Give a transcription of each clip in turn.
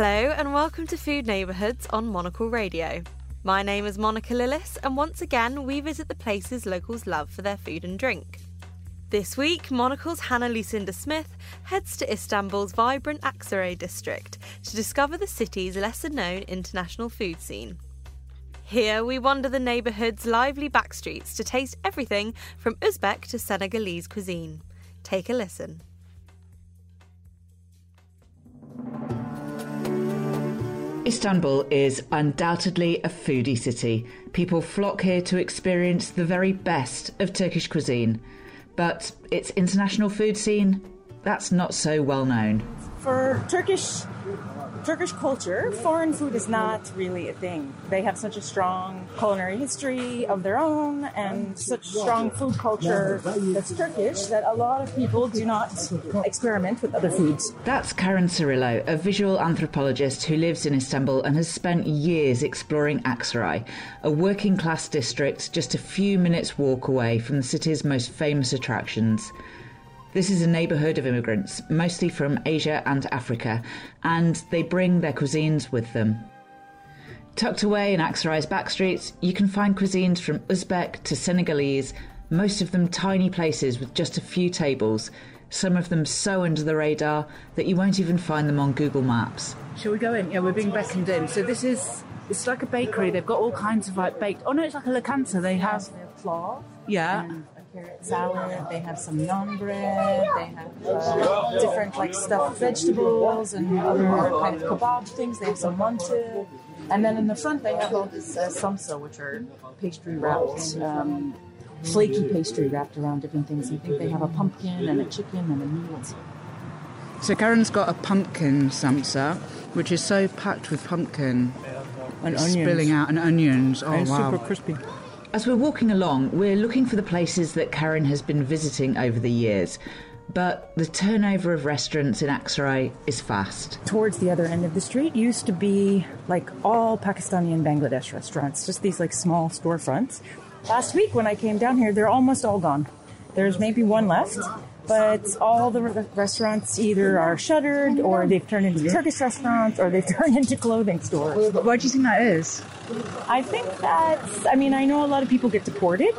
Hello, and welcome to Food Neighbourhoods on Monocle Radio. My name is Monica Lillis, and once again, we visit the places locals love for their food and drink. This week, Monocle's Hannah Lucinda Smith heads to Istanbul's vibrant Aksaray district to discover the city's lesser known international food scene. Here, we wander the neighbourhood's lively backstreets to taste everything from Uzbek to Senegalese cuisine. Take a listen. Istanbul is undoubtedly a foodie city. People flock here to experience the very best of Turkish cuisine. But its international food scene, that's not so well known. For Turkish Turkish culture, foreign food is not really a thing. They have such a strong culinary history of their own and such strong food culture that's Turkish that a lot of people do not experiment with other foods. That's Karen Cirillo, a visual anthropologist who lives in Istanbul and has spent years exploring Aksaray, a working class district just a few minutes walk away from the city's most famous attractions. This is a neighbourhood of immigrants, mostly from Asia and Africa, and they bring their cuisines with them. Tucked away in Aksaray's backstreets, you can find cuisines from Uzbek to Senegalese, most of them tiny places with just a few tables, some of them so under the radar that you won't even find them on Google Maps. Shall we go in? Yeah, we're being beckoned in. So this is it's like a bakery. They've got all kinds of like baked. Oh no, it's like a lokanta. They have Plov. yeah. and a carrot salad. They have some naan bread. They have uh, different like stuffed vegetables and other kind of kebab things. They have some mantı. And then in the front they have all this uh, samsa, which are pastry wrapped, um, flaky pastry wrapped around different things. I think they have a pumpkin and a chicken and a meat. So Karen's got a pumpkin samsa, which is so packed with pumpkin And it's onions. spilling out, and onions. Oh and wow! super crispy. As we're walking along, we're looking for the places that Karen has been visiting over the years. But the turnover of restaurants in Aksaray is fast. towards the other end of the street used to be like all Pakistani and Bangladesh restaurants, just these like small storefronts. Last week when I came down here, they're almost all gone. There's maybe one left, but all the re- restaurants either are shuttered or they've turned into Turkish restaurants or they've turned into clothing stores. Why do you think that is? I think that, I mean, I know a lot of people get deported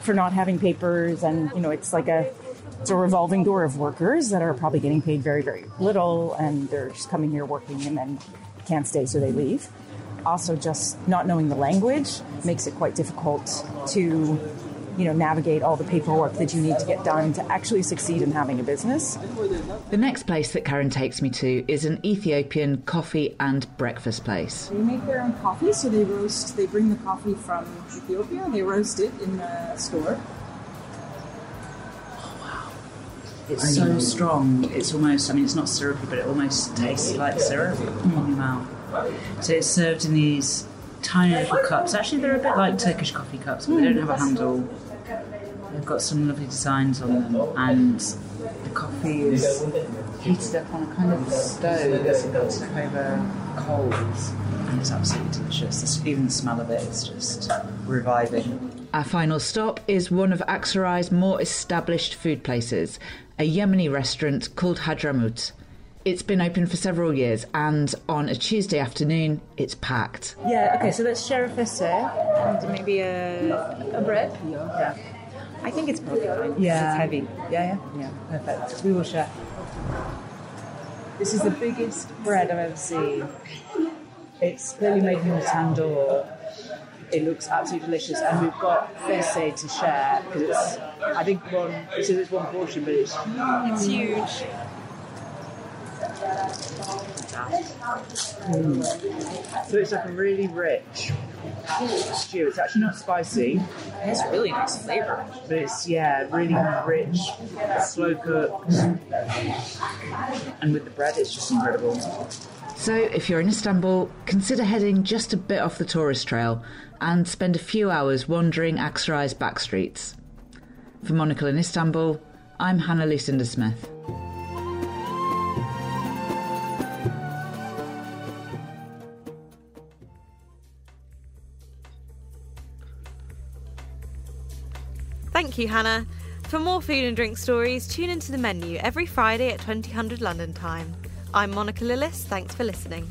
for not having papers, and, you know, it's like a, it's a revolving door of workers that are probably getting paid very, very little, and they're just coming here working and then can't stay, so they leave. Also, just not knowing the language makes it quite difficult to, you know, navigate all the paperwork that you need to get done to actually succeed in having a business. The next place that Karen takes me to is an Ethiopian coffee and breakfast place. They make their own coffee, so they roast. They bring the coffee from Ethiopia. They roast it in the store. Oh wow. It's so strong. It's almost. I mean, it's not syrupy, but it almost tastes like syrup in your mouth. So it's served in these tiny little cups. Actually, they're a bit like Turkish coffee cups, but they don't have a handle. They've got some lovely designs on them, and the coffee is heated up on a kind of stove that's over coals, and it's absolutely delicious. It's- Even the smell of it is just reviving. Our final stop is one of Aksaray's more established food places, a Yemeni restaurant called Hadramut. It's been open for several years, and on a Tuesday afternoon, it's packed. Yeah. Okay. So let's share a fahsa and maybe a a bread. Yeah. I think it's probably fine. Yeah. It's heavy. Yeah, yeah, yeah. Perfect. We will share. This is the biggest bread I've ever seen. It's clearly made in a tandoor. It looks absolutely delicious, and we've got fahsa to share because it's. I think one. It says it's one portion, but it's It's huge. Mm. so it's like a really rich stew. It's actually not spicy, It has really nice flavor. but it's yeah, really rich, slow cooked, and with the bread, it's just incredible. So, if you're in Istanbul, consider heading just a bit off the tourist trail and spend a few hours wandering Aksaray's back streets. For Monocle in Istanbul, I'm Hannah Lucinda Smith. Thank you, Hannah. For more food and drink stories, tune into the menu every Friday at 2000 London time. I'm Monica Lillis. Thanks for listening.